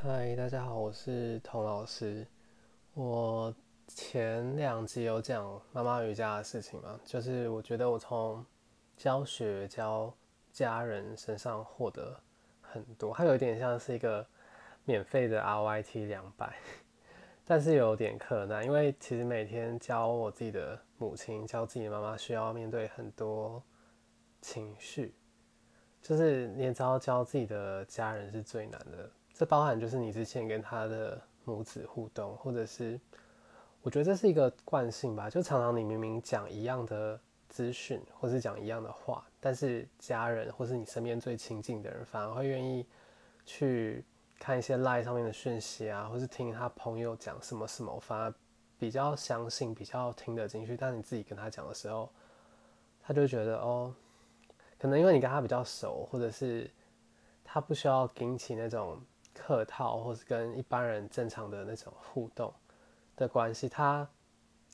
嗨，大家好，我是童老师。我前两集有讲妈妈瑜伽的事情嘛，就是我觉得我从教学教家人身上获得很多，它有一点像是一个免费的 RYT 两百，但是有点困难，因为其实每天教我自己的母亲，教自己的妈妈，需要面对很多情绪，就是你也知道，教自己的家人是最难的。这包含就是你之前跟他的母子互动，或者是我觉得这是一个惯性吧，就常常你明明讲一样的资讯，或是讲一样的话，但是家人或是你身边最亲近的人，反而会愿意去看一些 line 上面的讯息啊，或是听他朋友讲什么什么，反而比较相信，比较听得进去。但你自己跟他讲的时候，他就觉得哦，可能因为你跟他比较熟，或者是他不需要引起那种。客套，或是跟一般人正常的那种互动的关系，他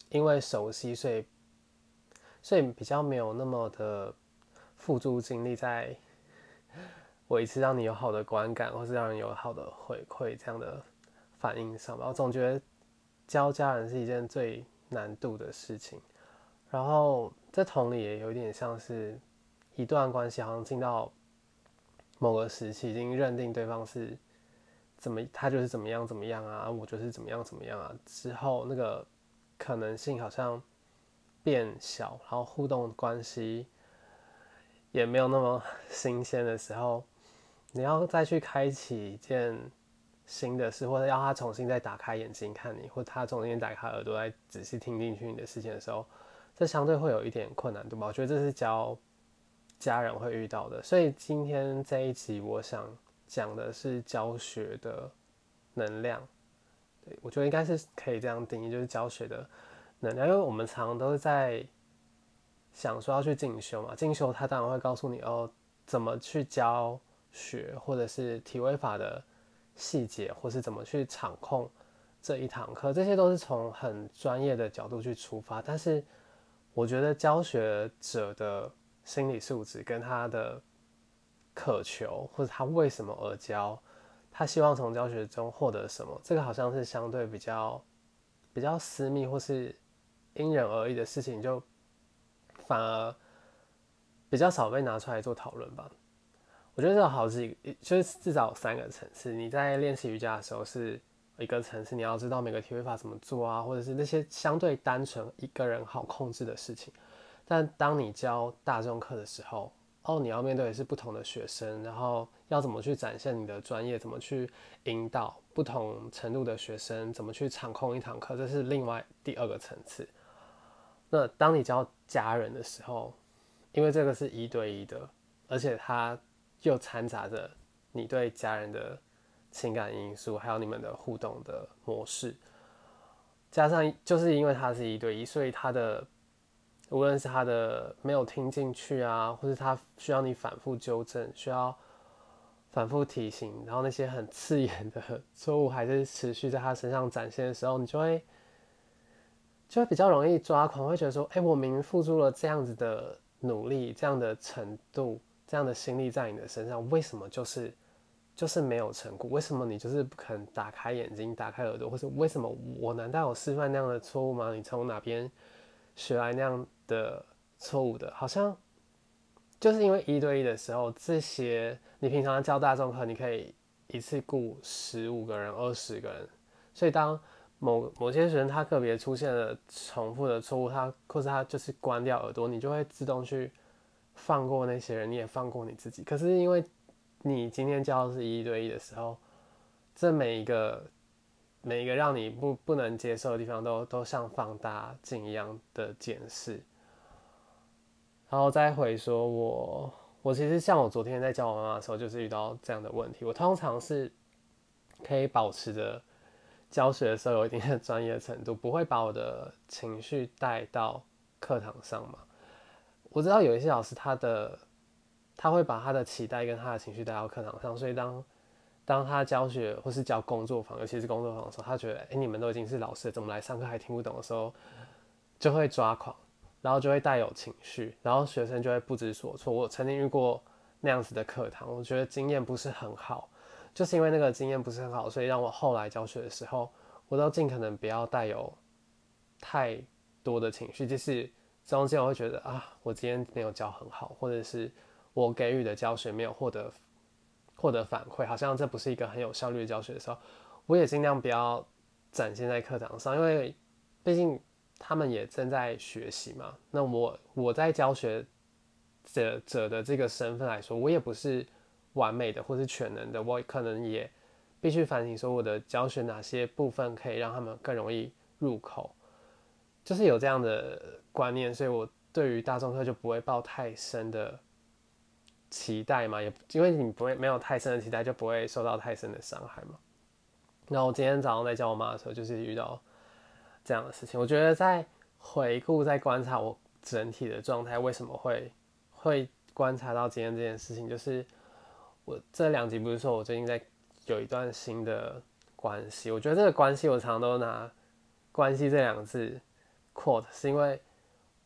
因为熟悉，所以所以比较没有那么的付诸精力在维持让你有好的观感，或是让人有好的回馈这样的反应上吧。我总觉得教家人是一件最难度的事情，然后这同理也有点像是一段关系，好像进到某个时期，已经认定对方是。怎么他就是怎么样怎么样啊，我就是怎么样怎么样啊。之后那个可能性好像变小，然后互动关系也没有那么 新鲜的时候，你要再去开启一件新的事，或者要他重新再打开眼睛看你，或他重新打开耳朵来仔细听进去你的事情的时候，这相对会有一点困难度吧？我觉得这是教家人会遇到的。所以今天这一集，我想。讲的是教学的能量，对我觉得应该是可以这样定义，就是教学的能量。因为我们常常都是在想说要去进修嘛，进修他当然会告诉你哦，怎么去教学，或者是体位法的细节，或是怎么去场控这一堂课，这些都是从很专业的角度去出发。但是我觉得教学者的心理素质跟他的。渴求或者他为什么而教，他希望从教学中获得什么？这个好像是相对比较比较私密或是因人而异的事情，就反而比较少被拿出来做讨论吧。我觉得这有好几，就是至少有三个层次。你在练习瑜伽的时候是一个层次，你要知道每个体位法怎么做啊，或者是那些相对单纯一个人好控制的事情。但当你教大众课的时候，哦，你要面对的是不同的学生，然后要怎么去展现你的专业，怎么去引导不同程度的学生，怎么去场控一堂课，这是另外第二个层次。那当你教家人的时候，因为这个是一对一的，而且它又掺杂着你对家人的情感因素，还有你们的互动的模式，加上就是因为它是一对一，所以它的。无论是他的没有听进去啊，或是他需要你反复纠正，需要反复提醒，然后那些很刺眼的 错误还是持续在他身上展现的时候，你就会就会比较容易抓狂，会觉得说：哎，我明明付出了这样子的努力，这样的程度，这样的心力在你的身上，为什么就是就是没有成果？为什么你就是不肯打开眼睛、打开耳朵，或者为什么我难道有示范那样的错误吗？你从哪边学来那样？的错误的，好像就是因为一对一的时候，这些你平常教大众课，你可以一次雇十五个人、二十个人，所以当某某些学生他个别出现了重复的错误，他或是他就是关掉耳朵，你就会自动去放过那些人，你也放过你自己。可是因为你今天教的是一对一的时候，这每一个。每一个让你不不能接受的地方，都都像放大镜一样的检视，然后再回说，我我其实像我昨天在教我妈妈的时候，就是遇到这样的问题。我通常是可以保持着教学的时候有一定的专业程度，不会把我的情绪带到课堂上嘛。我知道有一些老师，他的他会把他的期待跟他的情绪带到课堂上，所以当当他教学或是教工作坊，尤其是工作坊的时候，他觉得，哎，你们都已经是老师，怎么来上课还听不懂的时候，就会抓狂，然后就会带有情绪，然后学生就会不知所措。我曾经遇过那样子的课堂，我觉得经验不是很好，就是因为那个经验不是很好，所以让我后来教学的时候，我都尽可能不要带有太多的情绪，就是中间我会觉得啊，我今天没有教很好，或者是我给予的教学没有获得获得反馈，好像这不是一个很有效率的教学的时候，我也尽量不要展现在课堂上，因为毕竟他们也正在学习嘛。那我我在教学者者的这个身份来说，我也不是。完美的或是全能的，我可能也必须反省说我的教学哪些部分可以让他们更容易入口，就是有这样的观念，所以我对于大众课就不会抱太深的期待嘛，也因为你不会没有太深的期待，就不会受到太深的伤害嘛。然后我今天早上在教我妈的时候，就是遇到这样的事情，我觉得在回顾、在观察我整体的状态，为什么会会观察到今天这件事情，就是。我这两集不是说我最近在有一段新的关系，我觉得这个关系我常常都拿“关系”这两个字 quote，是因为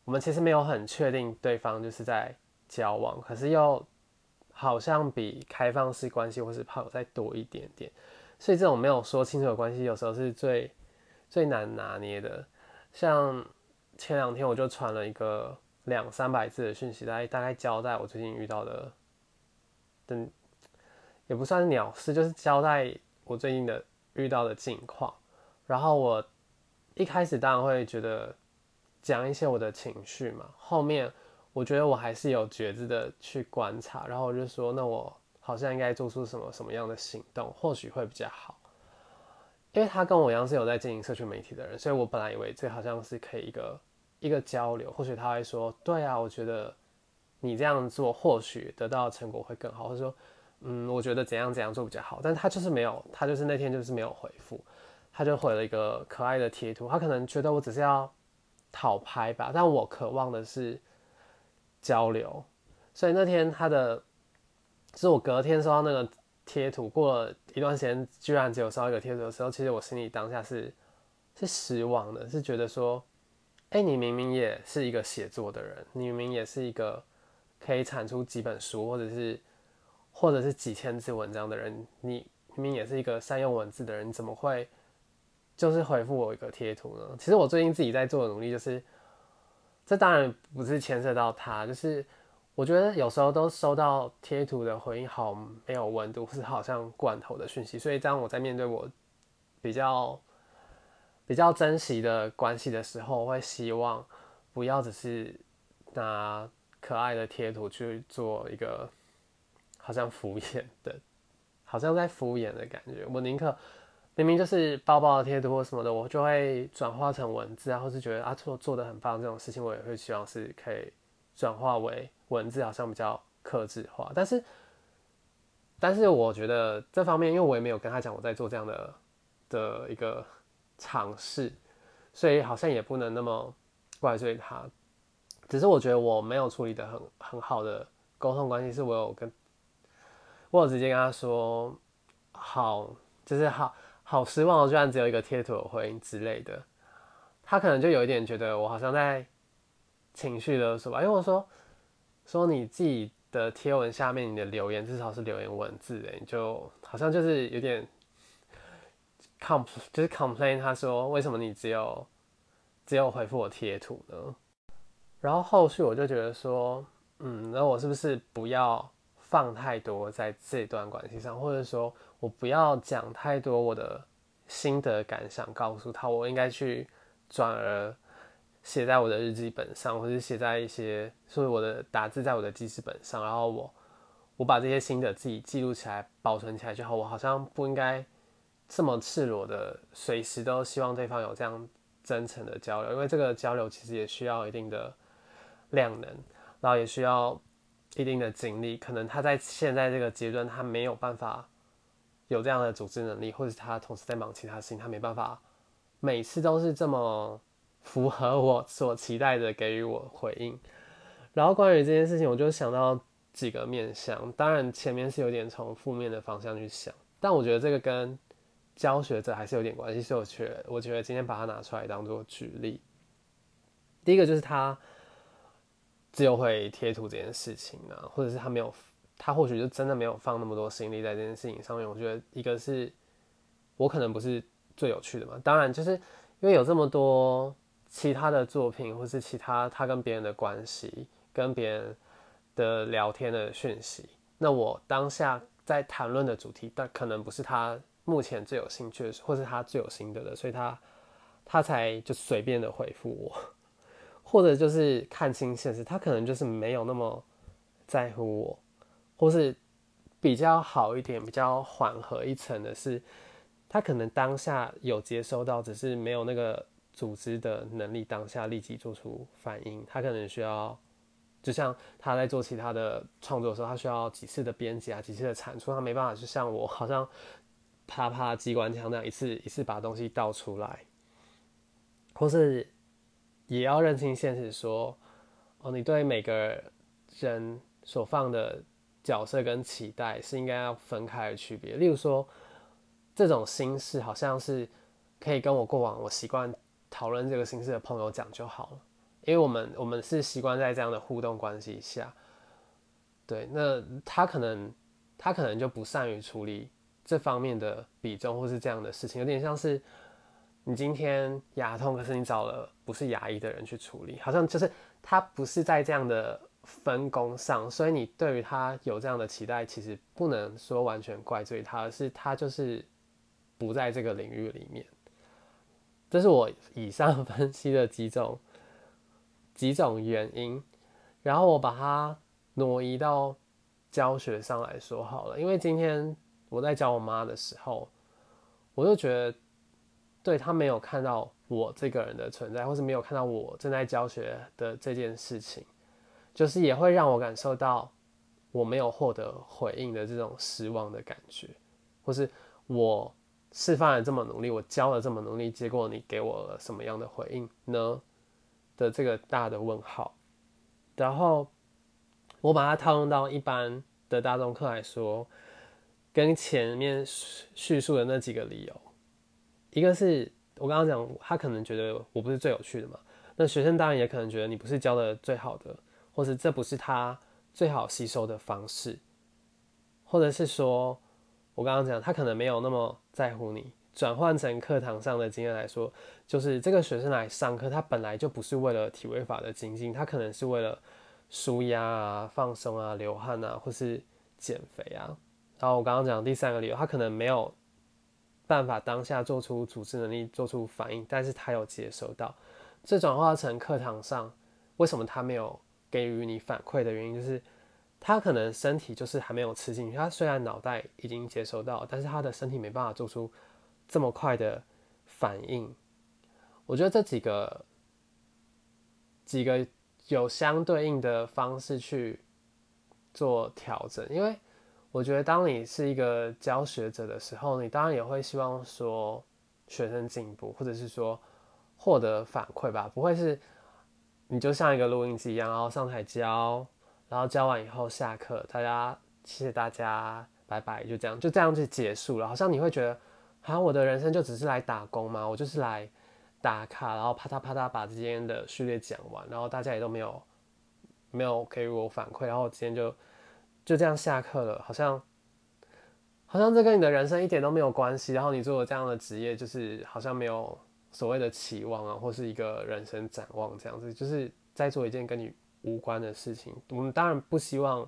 我们其实没有很确定对方就是在交往，可是又好像比开放式关系或是炮友再多一点点，所以这种没有说清楚的关系，有时候是最最难拿捏的。像前两天我就传了一个两三百字的讯息，大大概交代我最近遇到的，等。也不算鸟事，就是交代我最近的遇到的境况。然后我一开始当然会觉得讲一些我的情绪嘛。后面我觉得我还是有觉知的去观察，然后我就说，那我好像应该做出什么什么样的行动，或许会比较好。因为他跟我一样是有在经营社群媒体的人，所以我本来以为这好像是可以一个一个交流。或许他会说，对啊，我觉得你这样做或许得到成果会更好，或者说。嗯，我觉得怎样怎样做比较好，但他就是没有，他就是那天就是没有回复，他就回了一个可爱的贴图，他可能觉得我只是要讨拍吧，但我渴望的是交流，所以那天他的，是我隔天收到那个贴图，过了一段时间，居然只有收到一个贴图的时候，其实我心里当下是是失望的，是觉得说，哎，你明明也是一个写作的人，你明明也是一个可以产出几本书，或者是。或者是几千字文章的人，你明明也是一个善用文字的人，怎么会就是回复我一个贴图呢？其实我最近自己在做的努力就是，这当然不是牵涉到他，就是我觉得有时候都收到贴图的回应好没有温度，是好像罐头的讯息，所以当我在面对我比较比较珍惜的关系的时候，我会希望不要只是拿可爱的贴图去做一个。好像敷衍的，好像在敷衍的感觉。我宁可明明就是包包的贴图或什么的，我就会转化成文字啊，或是觉得啊做做的很棒这种事情，我也会希望是可以转化为文字，好像比较克制化。但是，但是我觉得这方面，因为我也没有跟他讲我在做这样的的一个尝试，所以好像也不能那么怪罪他。只是我觉得我没有处理的很很好的沟通关系，是我有跟。我有直接跟他说：“好，就是好好失望，居然只有一个贴图的回应之类的。”他可能就有一点觉得我好像在情绪勒索吧，因为我说说你自己的贴文下面你的留言至少是留言文字的，你就好像就是有点 com 就是 complain，他说为什么你只有只有回复我贴图呢？然后后续我就觉得说，嗯，那我是不是不要？放太多在这段关系上，或者说我不要讲太多我的心得感想，告诉他我应该去转而写在我的日记本上，或者写在一些，所以我的打字在我的记事本上，然后我我把这些心得自己记录起来，保存起来就好。我好像不应该这么赤裸的，随时都希望对方有这样真诚的交流，因为这个交流其实也需要一定的量能，然后也需要。一定的精力，可能他在现在这个阶段，他没有办法有这样的组织能力，或者他同时在忙其他事情，他没办法每次都是这么符合我所期待的给予我回应。然后关于这件事情，我就想到几个面向，当然前面是有点从负面的方向去想，但我觉得这个跟教学者还是有点关系，所以我觉得我觉得今天把它拿出来当做举例。第一个就是他。只有会贴图这件事情呢，或者是他没有他或许就真的没有放那么多心力在这件事情上面。我觉得一个是我可能不是最有趣的嘛，当然就是因为有这么多其他的作品，或是其他他跟别人的关系，跟别人的聊天的讯息，那我当下在谈论的主题，但可能不是他目前最有兴趣的，或是他最有心得的，所以他他才就随便的回复我，或者就是看清现实，他可能就是没有那么在乎我。或是比较好一点、比较缓和一层的是，他可能当下有接收到，只是没有那个组织的能力，当下立即做出反应。他可能需要，就像他在做其他的创作的时候，他需要几次的编辑啊，几次的产出，他没办法，就像我好像啪啪机关枪那样一次一次把东西倒出来。或是也要认清现实，说哦，你对每个人所放的。角色跟期待是应该要分开的区别。例如说，这种心事好像是可以跟我过往我习惯讨论这个形式的朋友讲就好了，因为我们我们是习惯在这样的互动关系下。对，那他可能他可能就不善于处理这方面的比重，或是这样的事情，有点像是你今天牙痛，可是你找了不是牙医的人去处理，好像就是他不是在这样的。分工上，所以你对于他有这样的期待，其实不能说完全怪罪他，而是他就是不在这个领域里面。这是我以上分析的几种几种原因，然后我把它挪移到教学上来说好了。因为今天我在教我妈的时候，我就觉得对他没有看到我这个人的存在，或是没有看到我正在教学的这件事情。就是也会让我感受到我没有获得回应的这种失望的感觉，或是我示范了这么努力，我教了这么努力，结果你给我了什么样的回应呢？的这个大的问号。然后我把它套用到一般的大众课来说，跟前面叙述的那几个理由，一个是我刚刚讲，他可能觉得我不是最有趣的嘛，那学生当然也可能觉得你不是教的最好的。或是这不是他最好吸收的方式，或者是说，我刚刚讲他可能没有那么在乎你。转换成课堂上的经验来说，就是这个学生来上课，他本来就不是为了体位法的精进，他可能是为了舒压啊、放松啊、流汗啊，或是减肥啊。然后我刚刚讲第三个理由，他可能没有办法当下做出组织能力、做出反应，但是他有接收到。这转化成课堂上，为什么他没有？给予你反馈的原因就是，他可能身体就是还没有吃进去。他虽然脑袋已经接收到，但是他的身体没办法做出这么快的反应。我觉得这几个几个有相对应的方式去做调整，因为我觉得当你是一个教学者的时候，你当然也会希望说学生进步，或者是说获得反馈吧，不会是。你就像一个录音机一样，然后上台教，然后教完以后下课，大家谢谢大家，拜拜，就这样，就这样就结束了。好像你会觉得，好像我的人生就只是来打工吗？我就是来打卡，然后啪嗒啪嗒把今天的序列讲完，然后大家也都没有没有给我反馈，然后我今天就就这样下课了。好像好像这跟你的人生一点都没有关系。然后你做这样的职业，就是好像没有。所谓的期望啊，或是一个人生展望，这样子，就是在做一件跟你无关的事情。我们当然不希望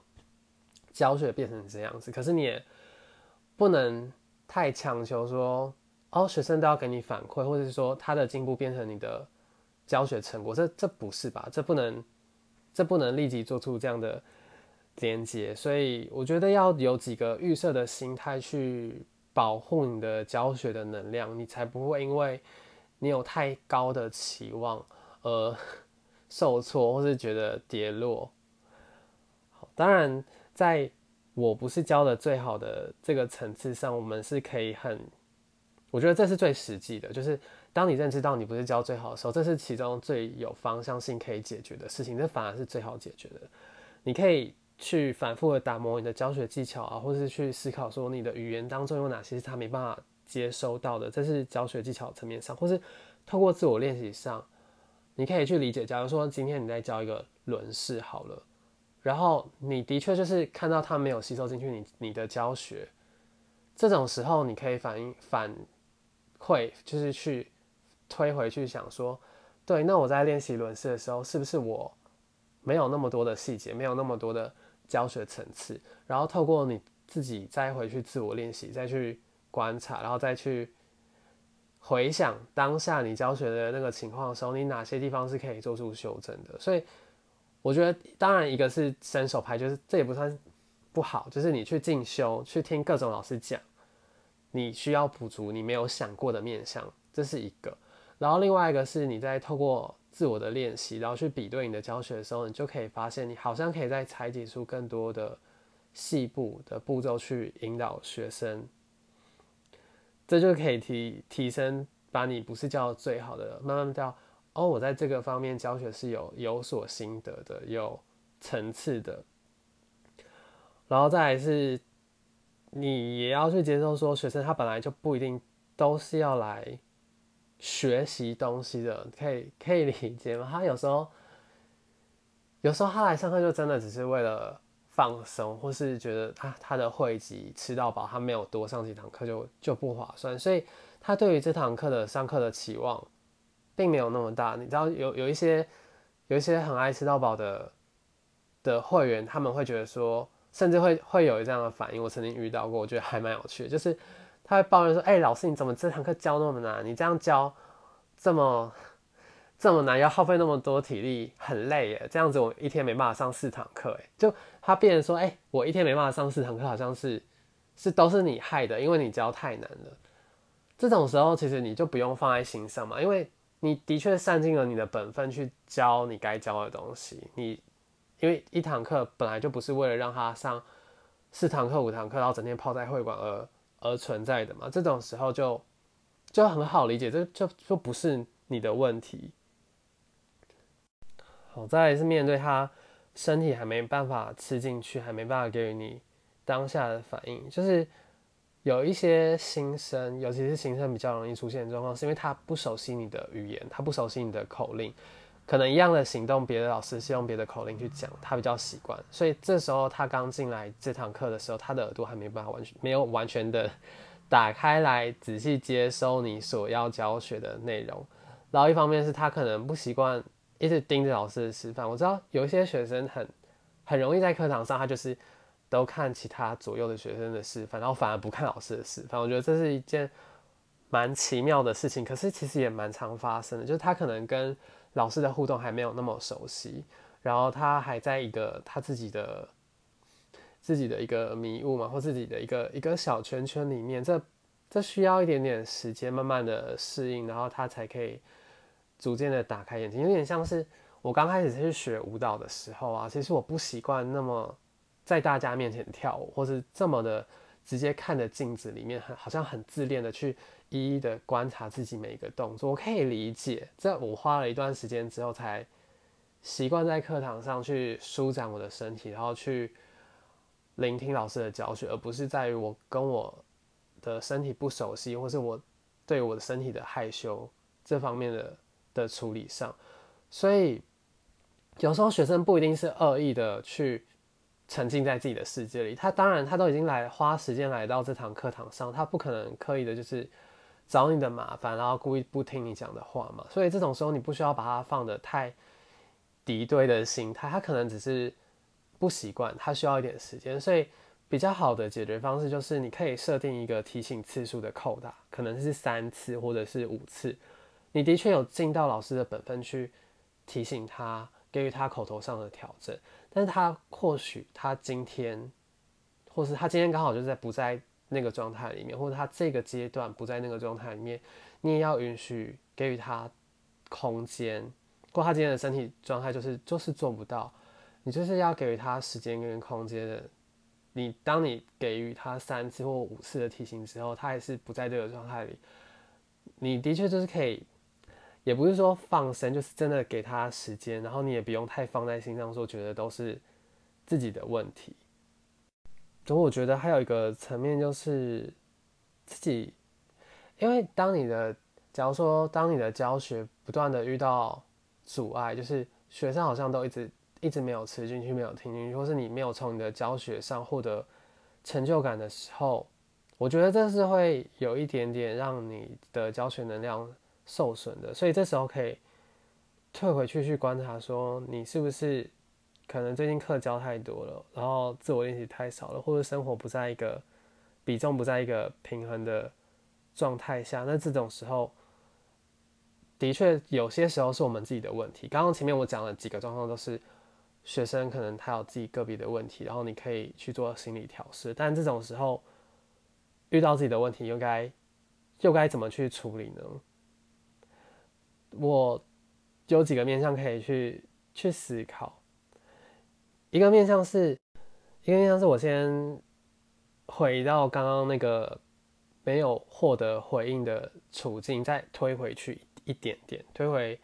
教学变成这样子，可是你也不能太强求说，哦，学生都要给你反馈，或者是说他的进步变成你的教学成果，这这不是吧？这不能，这不能立即做出这样的连接。所以我觉得要有几个预设的心态去保护你的教学的能量，你才不会因为。你有太高的期望，而受挫，或是觉得跌落。好，当然，在我不是教的最好的这个层次上，我们是可以很，我觉得这是最实际的，就是当你认知到你不是教最好的时候，这是其中最有方向性可以解决的事情，这反而是最好解决的。你可以去反复的打磨你的教学技巧啊，或是去思考说你的语言当中有哪些是他没办法。接收到的，这是教学技巧层面上，或是透过自我练习上，你可以去理解。假如说今天你在教一个轮式好了，然后你的确就是看到他没有吸收进去你你的教学，这种时候你可以反应反馈，就是去推回去想说，对，那我在练习轮式的时候，是不是我没有那么多的细节，没有那么多的教学层次，然后透过你自己再回去自我练习，再去观察，然后再去回想当下你教学的那个情况的时候，你哪些地方是可以做出修正的，所以。我觉得，当然，一个是伸手牌，就是这也不算不好，就是你去进修，去听各种老师讲，你需要补足你没有想过的面向，这是一个。然后另外一个是你在透过自我的练习，然后去比对你的教学的时候，你就可以发现，你好像可以再采集出更多的细部的步骤去引导学生，这就可以提提升，把你不是教最好的，慢慢教。哦，我在这个方面教学是有有所心得的，有层次的，然后再来是，你也要去接受说，学生他本来就不一定都是要来学习东西的，可以可以理解吗？他有时候，有时候他来上课就真的只是为了放松，或是觉得他他的会籍吃到饱，他没有多上几堂课就就不划算，所以他对于这堂课的上课的期望。并没有那么大，你知道有有一些有一些很爱吃到饱的的会员，他们会觉得说，甚至会会有这样的反应。我曾经遇到过，我觉得还蛮有趣的，就是他会抱怨说：“哎，老师你怎么这堂课教那么难？你这样教这么这么难，要耗费那么多体力，很累耶。这样子我一天没办法上四堂课，哎，就他变成说：哎，我一天没办法上四堂课，好像是是都是你害的，因为你教太难了。这种时候其实你就不用放在心上嘛，因为。你的确善尽了你的本分去教你该教的东西。你因为一堂课本来就不是为了让他上四堂课、五堂课，然后整天泡在会馆而而存在的嘛。这种时候就就很好理解，这就就不是你的问题。好在是面对他身体还没办法吃进去，还没办法给予你当下的反应，就是。有一些新生，尤其是新生比较容易出现的状况，是因为他不熟悉你的语言，他不熟悉你的口令，可能一样的行动，别的老师是用别的口令去讲，他比较习惯，所以这时候他刚进来这堂课的时候，他的耳朵还没办法完全没有完全的 打开来仔细接收你所要教学的内容。然后一方面是他可能不习惯一直盯着老师的示范，我知道有一些学生很很容易在课堂上，他就是。都看其他左右的学生的示范，然后反而不看老师的示范。我觉得这是一件蛮奇妙的事情，可是其实也蛮常发生的。就是他可能跟老师的互动还没有那么熟悉，然后他还在一个他自己的自己的一个迷雾嘛，或自己的一个一个小圈圈里面。这这需要一点点时间，慢慢的适应，然后他才可以逐渐的打开眼睛。有点像是我刚开始去学舞蹈的时候啊，其实我不习惯那么。在大家面前跳舞，或是这么的直接看着镜子里面，很好像很自恋的去一一的观察自己每一个动作，我可以理解。这我花了一段时间之后，才习惯在课堂上去舒展我的身体，然后去聆听老师的教学，而不是在于我跟我的身体不熟悉，或是我对我的身体的害羞这方面的的处理上。所以有时候学生不一定是恶意的去。沉浸在自己的世界里，他当然他都已经来花时间来到这堂课堂上，他不可能刻意的就是找你的麻烦，然后故意不听你讲的话嘛。所以这种时候你不需要把他放的太敌对的心态，他可能只是不习惯，他需要一点时间。所以比较好的解决方式就是你可以设定一个提醒次数的扣打，可能是三次或者是五次，你的确有尽到老师的本分去提醒他，给予他口头上的调整。但是他或许他今天，或是他今天刚好就在不在那个状态里面，或者他这个阶段不在那个状态里面，你也要允许给予他空间。过他今天的身体状态就是就是做不到，你就是要给予他时间跟空间的。你当你给予他三次或五次的提醒之后，他还是不在这个状态里，你的确就是可以。也不是说放生，就是真的给他时间，然后你也不用太放在心上，说觉得都是自己的问题。所以我觉得还有一个层面就是自己，因为当你的，假如说当你的教学不断的遇到阻碍，就是学生好像都一直一直没有吃进去，没有听进去，或是你没有从你的教学上获得成就感的时候，我觉得这是会有一点点让你的教学能量受损的。所以这时候可以退回去去观察，说你是不是可能最近课教太多了，然后自我练习太少了，或者生活不在一个比重不在一个平衡的状态下，那这种时候。的确，有些时候是我们自己的问题。刚刚前面我讲了几个状况，都是学生可能他有自己个别的问题，然后你可以去做心理调试。但这种时候遇到自己的问题，又该又该怎么去处理呢？我有几个面向可以去去思考。一个面向是，一个面向是我先回到刚刚那个没有获得回应的处境，再推回去。一点点推回，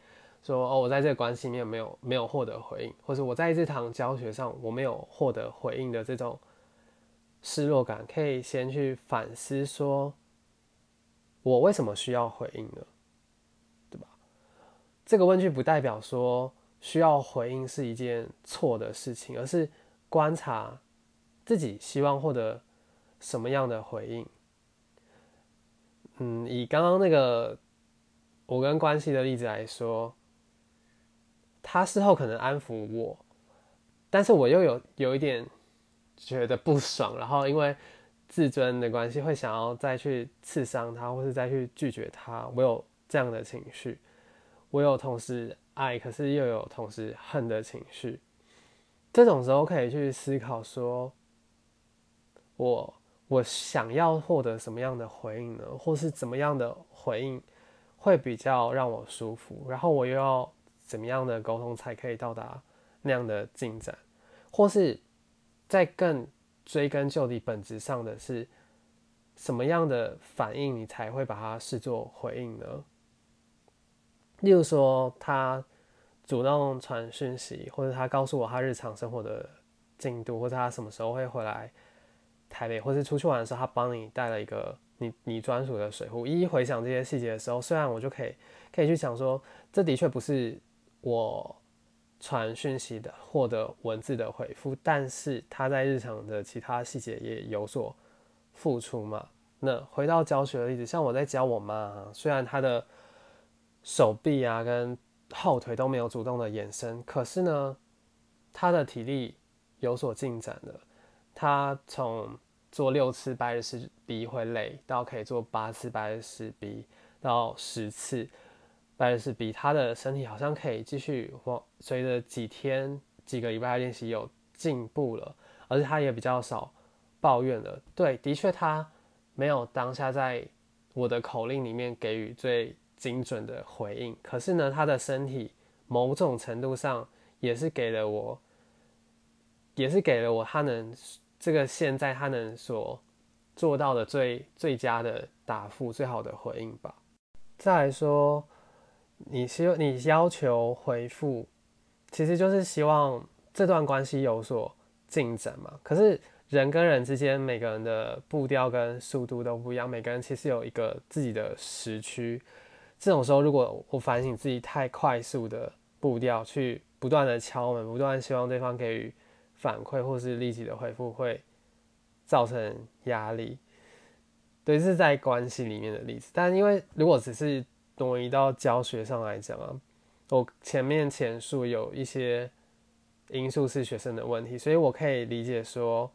说哦，我在这个关系里面没有没有获得回应，或者我在这堂教学上我没有获得回应的这种失落感，可以先去反思，说我为什么需要回应呢？这个问句不代表说需要回应是一件错的事情，而是观察自己希望获得什么样的回应。嗯，以刚刚那个。我跟关系的例子来说，他事后可能安抚我，但是我又有有一点觉得不爽，然后因为自尊的关系，会想要再去刺伤他，或是再去拒绝他。我有这样的情绪，我有同时爱，可是又有同时恨的情绪。这种时候可以去思考说，我我想要获得什么样的回应呢？或是怎么样的回应？会比较让我舒服，然后我又要怎么样的沟通才可以到达那样的进展，或是在更追根究底本质上的是什么样的反应，你才会把它视作回应呢？例如说，他主动传讯息，或者他告诉我他日常生活的进度，或者他什么时候会回来台北，或是出去玩的时候，他帮你带了一个。你你专属的水壶，一一回想这些细节的时候，虽然我就可以可以去想说，这的确不是我传讯息的获得文字的回复，但是他在日常的其他细节也有所付出嘛。那回到教学的例子，像我在教我妈，虽然她的手臂啊跟后腿都没有主动的延伸，可是呢，他的体力有所进展了，他从。做六次拜日式 B 会累，到可以做八次拜日式 B，到十次拜日式 B，他的身体好像可以继续或随着几天几个礼拜的练习有进步了，而且他也比较少抱怨了。对，的确他没有当下在我的口令里面给予最精准的回应，可是呢，他的身体某种程度上也是给了我，也是给了我他能。这个现在他能所做到的最最佳的答复、最好的回应吧。再来说，你希你要求回复，其实就是希望这段关系有所进展嘛。可是人跟人之间，每个人的步调跟速度都不一样，每个人其实有一个自己的时区。这种时候，如果我反省自己太快速的步调，去不断的敲门，不断希望对方给予。反馈或是立即的回复会造成压力，对，是在关系里面的例子。但因为如果只是挪移到教学上来讲啊，我前面前述有一些因素是学生的问题，所以我可以理解说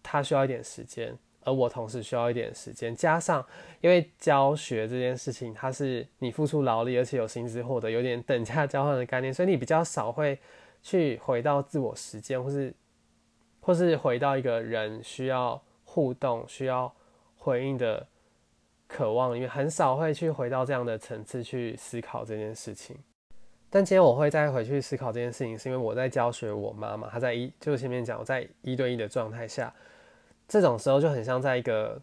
他需要一点时间，而我同时需要一点时间。加上因为教学这件事情，它是你付出劳力，而且有薪资获得，有点等价交换的概念，所以你比较少会。去回到自我实践，或是或是回到一个人需要互动、需要回应的渴望，因为很少会去回到这样的层次去思考这件事情。但今天我会再回去思考这件事情，是因为我在教学我妈妈，她在一就前面讲我在一对一的状态下，这种时候就很像在一个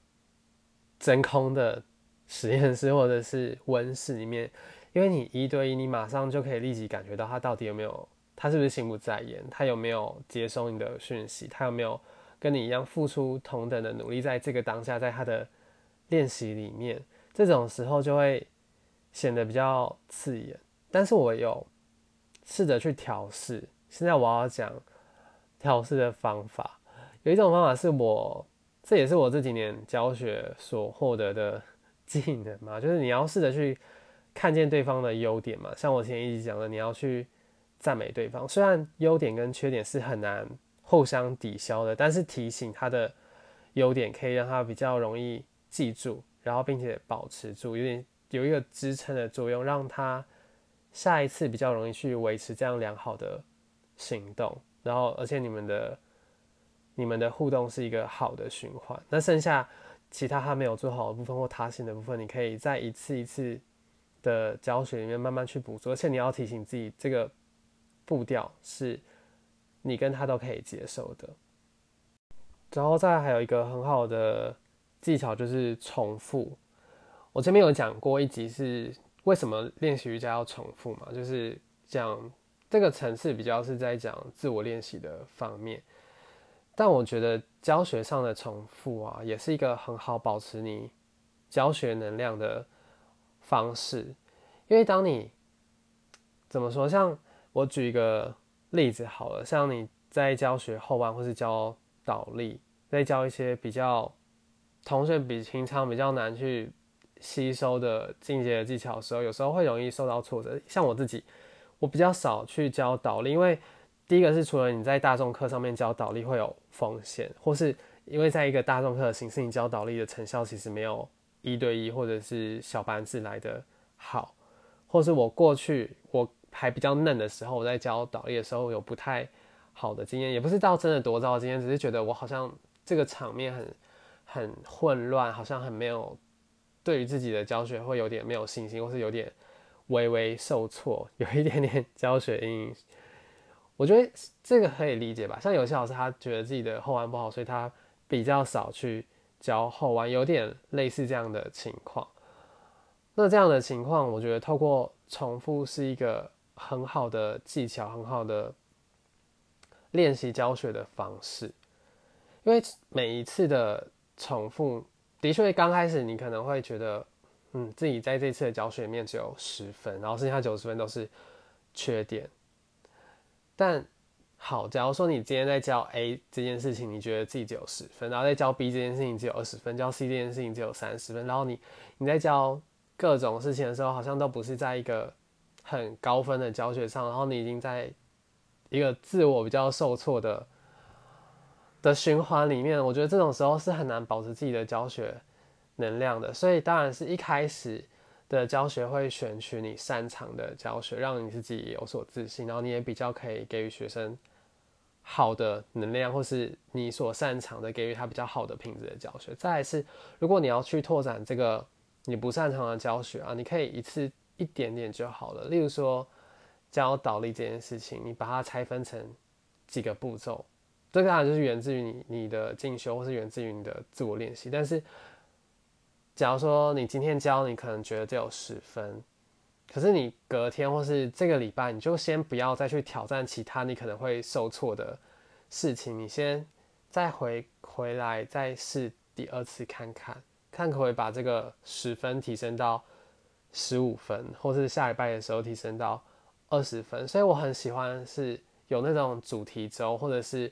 真空的实验室或者是温室里面，因为你一对一，你马上就可以立即感觉到他到底有没有。他是不是心不在焉？他有没有接收你的讯息？他有没有跟你一样付出同等的努力，在这个当下，在他的练习里面，这种时候就会显得比较刺眼。但是我有试着去调试，现在我要讲调试的方法。有一种方法是我，这也是我这几年教学所获得的技能嘛，就是你要试着去看见对方的优点嘛。像我前一直讲的，你要去赞美对方。虽然优点跟缺点是很难互相抵消的，但是提醒他的优点可以让他比较容易记住，然后并且保持住，有点有一个支撑的作用，让他下一次比较容易去维持这样良好的行动。然后，而且你们的。你们的互动是一个好的循环，那剩下其他他没有做好的部分或他行的部分，你可以在一次一次的教学里面慢慢去补足，而且你要提醒自己，这个步调是你跟他都可以接受的。然后再还有一个很好的技巧就是重复。我前面有讲过一集是为什么练习瑜伽要重复嘛，就是讲这个层次比较是在讲自我练习的方面。但我觉得教学上的重复啊，也是一个很好保持你教学能量的方式。因为当你怎么说，像我举一个例子好了，像你在教学后弯或是教倒立，在教一些比较同学比平常比较难去吸收的进阶的技巧的时候，有时候会容易受到挫折。像我自己，我比较少去教倒立，因为第一个是除了你在大众课上面教倒立会有风险，或是因为在一个大众课的形式，你教倒立的成效其实没有一对一或者是小班制来的好，或是我过去我还比较嫩的时候，我在教倒立的时候有不太好的经验，也不是到真的多糟的经验，只是觉得我好像这个场面很很混乱，好像很没有对于自己的教学会有点没有信心，或是有点微微受挫，有一点点教学阴影。我觉得这个可以理解吧，像有些老师他觉得自己的后弯不好，所以他比较少去教后弯，有点类似这样的情况。那这样的情况，我觉得透过重复是一个很好的技巧，很好的练习教学的方式。因为每一次的重复，的确刚开始你可能会觉得，嗯，自己在这次的教学里面只有十分，然后剩下九十分都是缺点。但好，假如说你今天在教 A 这件事情，你觉得自己只有十分，然后在教 B 这件事情只有二十分，教 C 这件事情只有三十分，然后你你在教各种事情的时候，好像都不是在一个很高分的教学上，然后你已经在一个自我比较受挫的的循环里面，我觉得这种时候是很难保持自己的教学能量的，所以当然是一开始。的教学会选取你擅长的教学，让你自己有所自信，然后你也比较可以给予学生好的能量，或是你所擅长的给予他比较好的品质的教学。再来是，如果你要去拓展这个你不擅长的教学啊，你可以一次一点点就好了。例如说教倒立这件事情，你把它拆分成几个步骤，这个当然就是源自于你你的进修，或是源自于你的自我练习，但是。假如说你今天教，你可能觉得只有十分，可是你隔天或是这个礼拜，你就先不要再去挑战其他你可能会受挫的事情，你先再回回来再试第二次看看，看可不可以把这个十分提升到十五分，或是下礼拜的时候提升到二十分。所以我很喜欢是有那种主题周，或者是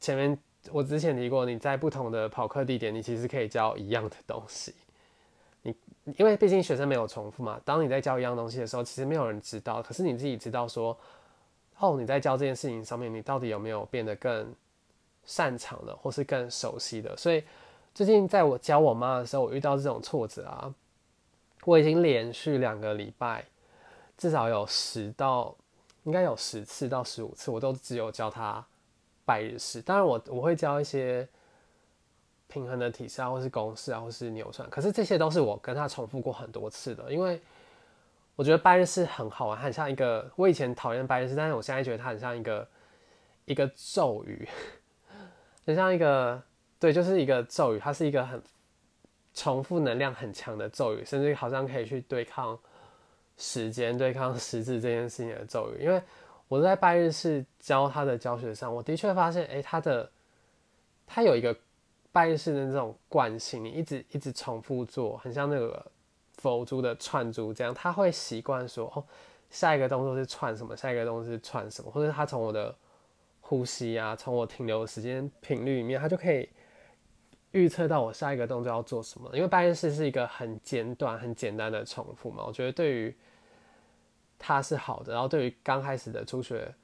前面。我之前提过，你在不同的跑课地点，你其实可以教一样的东西。你因为毕竟学生没有重复嘛，当你在教一样东西的时候，其实没有人知道。可是你自己知道说，哦，你在教这件事情上面，你到底有没有变得更擅长的，或是更熟悉的？所以最近在我教我妈的时候，我遇到这种挫折啊，我已经连续两个礼拜，至少有十到应该有十次到十五次，我都只有教她。拜日式，当然我我会教一些平衡的体式啊，或是公式啊，或是扭转。可是这些都是我跟他重复过很多次的，因为我觉得拜日式很好玩，很像一个我以前讨厌拜日式，但是我现在觉得它很像一个一个咒语，很像一个对，就是一个咒语，它是一个很重复能量很强的咒语，甚至好像可以去对抗时间、对抗时字这件事情的咒语，因为。我在拜日式教他的教学上，我的确发现，哎，他的他有一个拜日式的这种惯性，你一直一直重复做，很像那个佛珠的串珠这样，他会习惯说，哦，下一个动作是串什么，下一个动作是串什么，或者他从我的呼吸啊，从我停留时间频率里面，他就可以预测到我下一个动作要做什么。因为拜日式是一个很简短、很简单的重复嘛，我觉得对于他是好的，然后对于刚开始的初学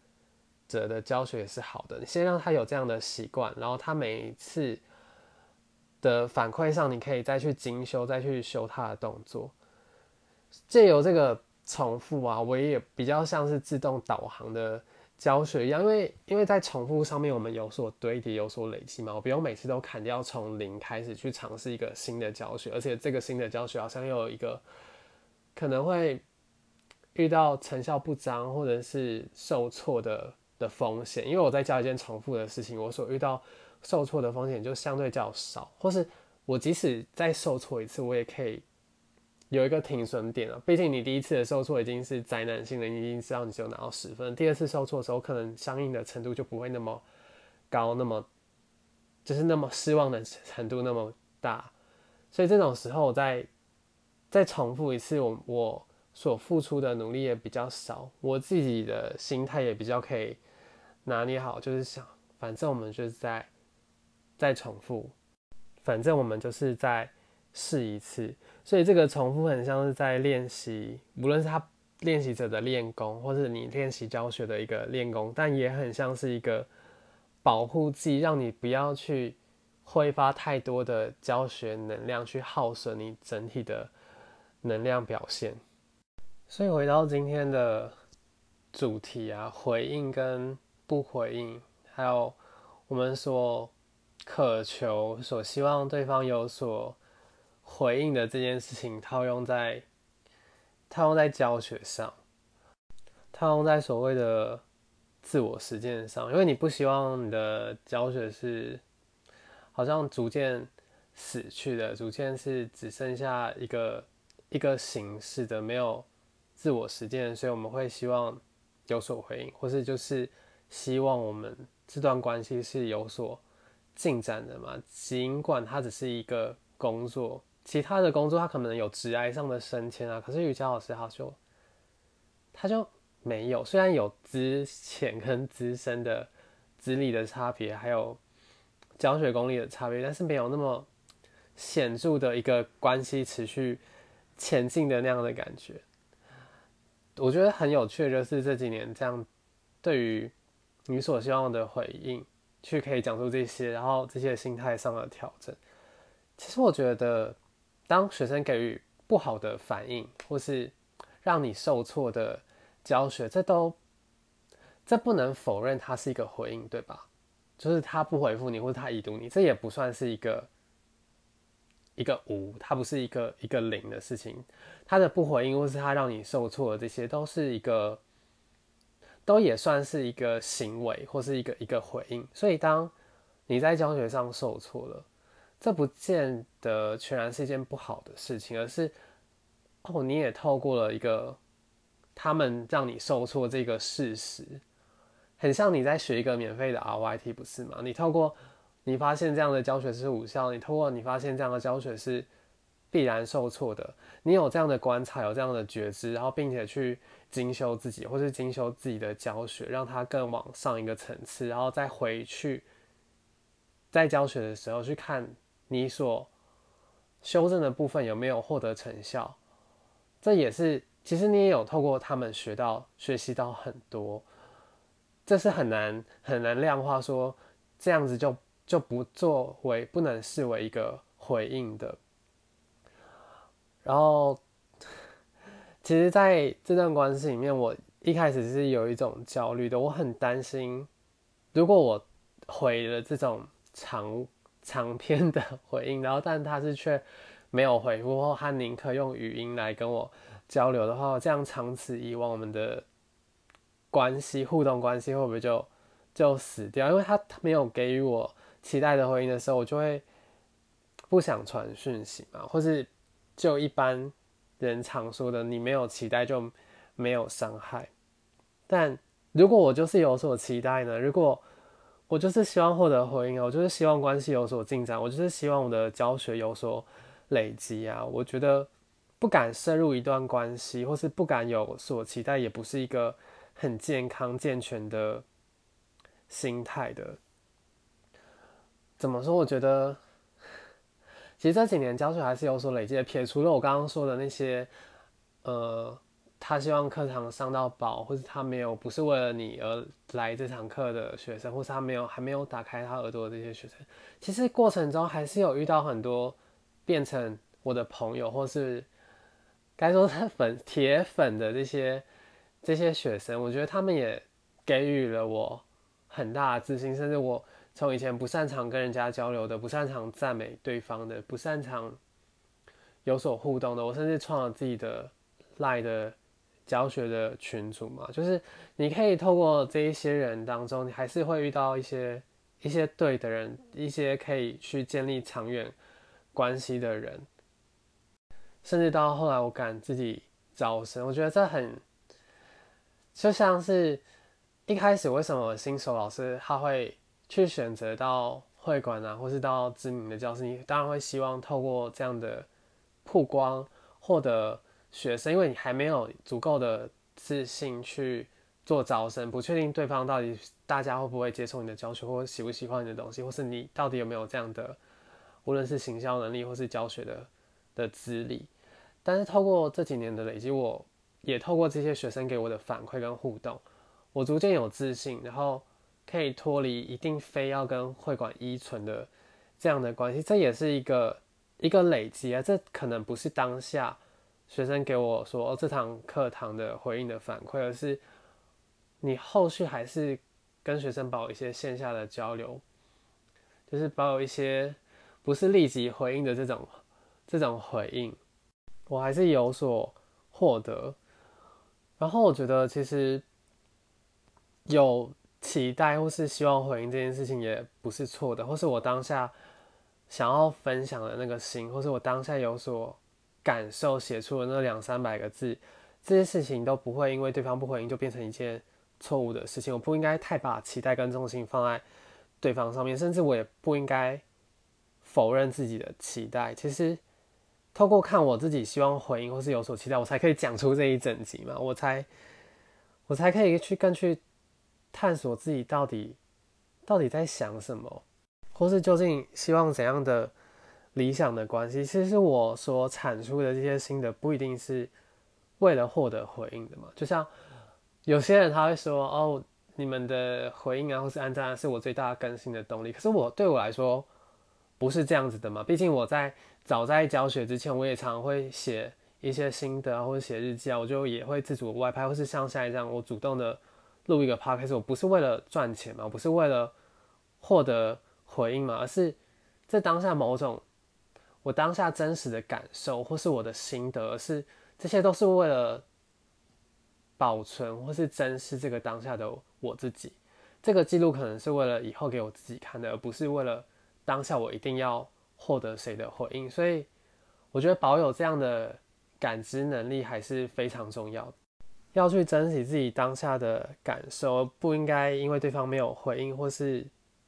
者的教学也是好的。你先让他有这样的习惯，然后他每一次的反馈上，你可以再去精修，再去修他的动作，借由这个。重复啊，我也比较像是自动导航的教学一样，因为因为在重复上面我们有所堆叠、有所累积嘛，我不用每次都砍掉，从零开始去尝试一个新的教学，而且这个新的教学好像又有一个可能会遇到成效不彰或者是受挫的的风险，因为我在教一件重复的事情，我所遇到受挫的风险就相对较少，或是我即使再受挫一次，我也可以。有一个停损点啊，毕竟你第一次的受挫已经是灾难性的，你已经知道你只有拿到十分。第二次受挫的时候，可能相应的程度就不会那么高，那么就是那么失望的程度那么大。所以这种时候我再再重复一次，我我所付出的努力也比较少，我自己的心态也比较可以拿捏好，就是想，反正我们就是在再重复，反正我们就是在试一次。所以这个重复很像是在练习，无论是他练习者的练功，或是你练习教学的一个练功，但也很像是一个保护剂，让你不要去挥发太多的教学能量，去耗损你整体的能量表现。所以回到今天的主题啊，回应跟不回应，还有我们所渴求、所希望对方有所。回应的这件事情套用在套用在教学上，套用在所谓的自我实践上，因为你不希望你的教学是好像逐渐死去的，逐渐是只剩下一个一个形式的，没有自我实践，所以我们会希望有所回应，或是就是希望我们这段关系是有所进展的嘛，尽管它只是一个工作。其他的工作，他可能有职涯上的升迁啊，可是瑜伽老师他就他就没有，虽然有资浅跟资深的资历的差别，还有教学功力的差别，但是没有那么显著的一个关系持续前进的那样的感觉。我觉得很有趣的就是这几年这样，对于你所希望的回应，去可以讲出这些，然后这些心态上的调整，其实我觉得。当学生给予不好的反应，或是让你受挫的教学，这都这不能否认它是一个回应，对吧？就是他不回复你，或者他已读你，这也不算是一个一个无，它不是一个一个零的事情。他的不回应，或是他让你受挫的，这些都是一个，都也算是一个行为，或是一个一个回应。所以，当你在教学上受挫了。这不见得全然是一件不好的事情，而是哦，你也透过了一个他们让你受挫这个事实，很像你在学一个免费的 RYT，不是吗？你透过你发现这样的教学是无效，你透过你发现这样的教学是必然受挫的，你有这样的观察，有这样的觉知，然后并且去精修自己，或是精修自己的教学，让它更往上一个层次，然后再回去在教学的时候去看。你所修正的部分有没有获得成效？这也是，其实你也有透过他们学到、学习到很多，这是很难很难量化，说这样子就就不作为，不能视为一个回应的。然后，其实在这段关系里面，我一开始是有一种焦虑的，我很担心，如果我回了这种长。长篇的回应，然后但他是却没有回复，或他宁可用语音来跟我交流的话，这样长此以往，我们的关系互动关系会不会就就死掉？因为他他没有给予我期待的回应的时候，我就会不想传讯息嘛，或是就一般人常说的，你没有期待就没有伤害。但如果我就是有所期待呢？如果我就是希望获得回应啊，我就是希望关系有所进展，我就是希望我的教学有所累积啊。我觉得不敢深入一段关系，或是不敢有所期待，也不是一个很健康健全的心态的。怎么说？我觉得，其实这几年教学还是有所累积的。撇除了我刚刚说的那些，呃，他希望课堂上到饱，或者他没有不是为了你而来这堂课的学生，或是他没有还没有打开他耳朵的这些学生，其实过程中还是有遇到很多变成我的朋友，或是该说是粉铁粉的这些这些学生。我觉得他们也给予了我很大的自信，甚至我。从以前不擅长跟人家交流的，不擅长赞美对方的，不擅长有所互动的，我甚至创了自己的赖的教学的群组嘛，就是你可以透过这一些人当中，你还是会遇到一些一些对的人，一些可以去建立长远关系的人，甚至到后来我敢自己招生，我觉得这很就像是一开始为什么新手老师他会。去选择到会馆啊，或是到知名的教室，你当然会希望透过这样的曝光获得学生，因为你还没有足够的自信去做招生，不确定对方到底大家会不会接受你的教学，或喜不喜欢你的东西，或是你到底有没有这样的无论是行销能力或是教学的的资历。但是透过这几年的累积，我也透过这些学生给我的反馈跟互动，我逐渐有自信，然后。可以脱离一定非要跟会馆依存的这样的关系，这也是一个一个累积啊。这可能不是当下学生给我说这堂课堂的回应的反馈，而是你后续还是跟学生保有一些线下的交流，就是保有一些不是立即回应的这种这种回应，我还是有所获得。然后我觉得其实有。期待或是希望回应这件事情也不是错的，或是我当下想要分享的那个心，或是我当下有所感受写出的那两三百个字，这些事情都不会因为对方不回应就变成一件错误的事情。我不应该太把期待跟重心放在对方上面，甚至我也不应该否认自己的期待。其实透过看我自己希望回应或是有所期待，我才可以讲出这一整集嘛，我才我才可以去更去。探索自己到底到底在想什么，或是究竟希望怎样的理想的关系？其实我所产出的这些心得，不一定是为了获得回应的嘛。就像有些人他会说：“哦，你们的回应啊，或是按赞是我最大更新的动力。”可是我对我来说不是这样子的嘛。毕竟我在早在教学之前，我也常会写一些心得啊，或者写日记啊，我就也会自主外拍，或是像现在这样，我主动的。录一个 podcast，我不是为了赚钱嘛，不是为了获得回应嘛，而是在当下某种我当下真实的感受，或是我的心得，是这些都是为了保存或是珍视这个当下的我自己。这个记录可能是为了以后给我自己看的，而不是为了当下我一定要获得谁的回应。所以我觉得保有这样的感知能力还是非常重要的。要去珍惜自己当下的感受，不应该因为对方没有回应，或是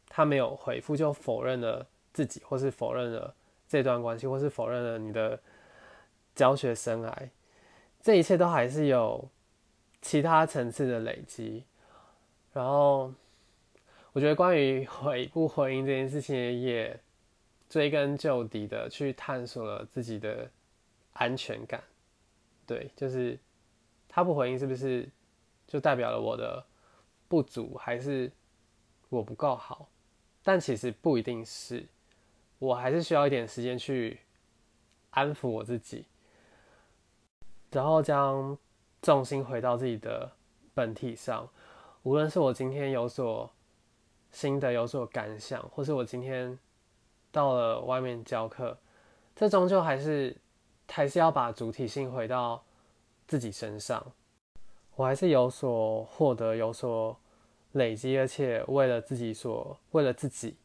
他没有回复，就否认了自己，或是否认了这段关系，或是否认了你的教学生涯。这一切都还是有其他层次的累积。然后，我觉得关于回不回应这件事情，也追根究底的去探索了自己的安全感。对，就是。他不回应，是不是就代表了我的不足，还是我不够好？但其实不一定是，我还是需要一点时间去安抚我自己，然后将重心回到自己的本体上。无论是我今天有所新的、有所感想，或是我今天到了外面教课，这终究还是还是要把主体性回到。自己身上，我还是有所获得，有所累积，而且为了自己所为了自己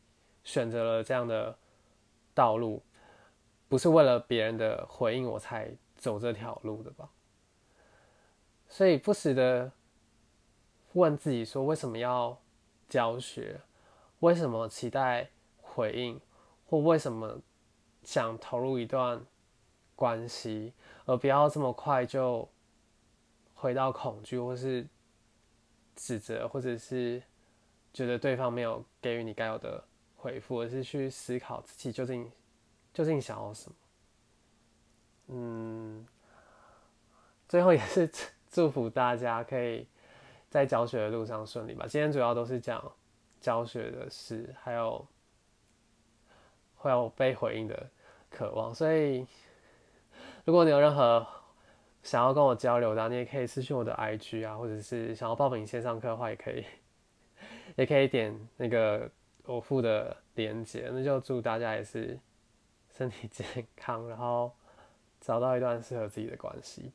选择了这样的道路，不是为了别人的回应我才走这条路的吧？所以不时的问自己说：为什么要教学？为什么期待回应？或为什么想投入一段关系，而不要这么快就回到恐惧，或是指责，或者是觉得对方没有给予你该有的回复，而是去思考自己究竟究竟想要什么。嗯，最后也是祝福大家可以在教学的路上顺利吧。今天主要都是讲教学的事，还有会有被回应的渴望，所以。如果你有任何想要跟我交流的，你也可以私信我的 IG 啊，或者是想要报名线上课的话，也可以，也可以点那个我附的链接。那就祝大家也是身体健康，然后找到一段适合自己的关系。